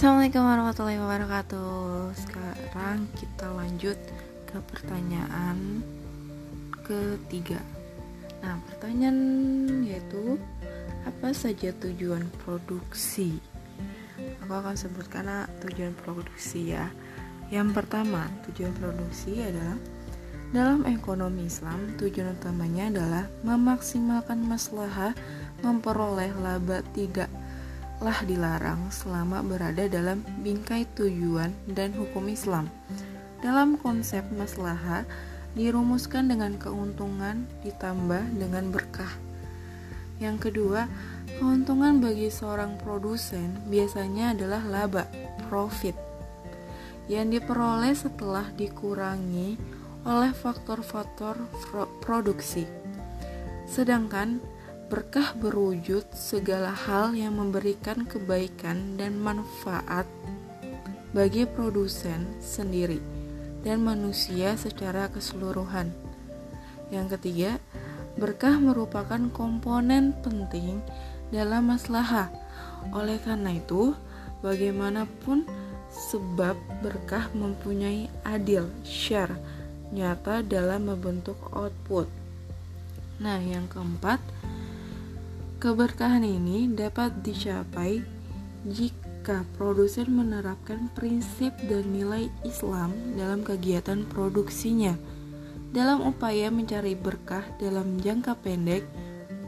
Assalamualaikum warahmatullahi wabarakatuh. Sekarang kita lanjut ke pertanyaan ketiga. Nah pertanyaan yaitu Apa saja tujuan produksi? Aku akan sebutkan ah, tujuan produksi ya. Yang pertama tujuan produksi adalah dalam ekonomi Islam, tujuan utamanya adalah memaksimalkan maslahah memperoleh laba tidak lah dilarang selama berada dalam bingkai tujuan dan hukum Islam. Dalam konsep maslaha dirumuskan dengan keuntungan ditambah dengan berkah. Yang kedua, keuntungan bagi seorang produsen biasanya adalah laba, profit, yang diperoleh setelah dikurangi oleh faktor-faktor produksi. Sedangkan Berkah berwujud segala hal yang memberikan kebaikan dan manfaat bagi produsen sendiri dan manusia secara keseluruhan. Yang ketiga, berkah merupakan komponen penting dalam maslahah. Oleh karena itu, bagaimanapun sebab berkah mempunyai adil, share, nyata dalam membentuk output. Nah, yang keempat, Keberkahan ini dapat dicapai jika produsen menerapkan prinsip dan nilai Islam dalam kegiatan produksinya. Dalam upaya mencari berkah dalam jangka pendek,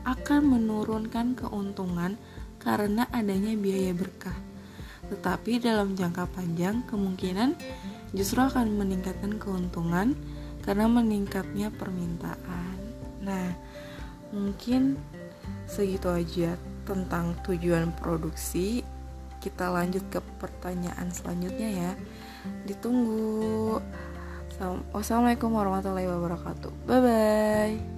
akan menurunkan keuntungan karena adanya biaya berkah. Tetapi dalam jangka panjang, kemungkinan justru akan meningkatkan keuntungan karena meningkatnya permintaan. Nah, mungkin segitu aja tentang tujuan produksi. Kita lanjut ke pertanyaan selanjutnya ya. Ditunggu. Wassalamualaikum warahmatullahi wabarakatuh. Bye bye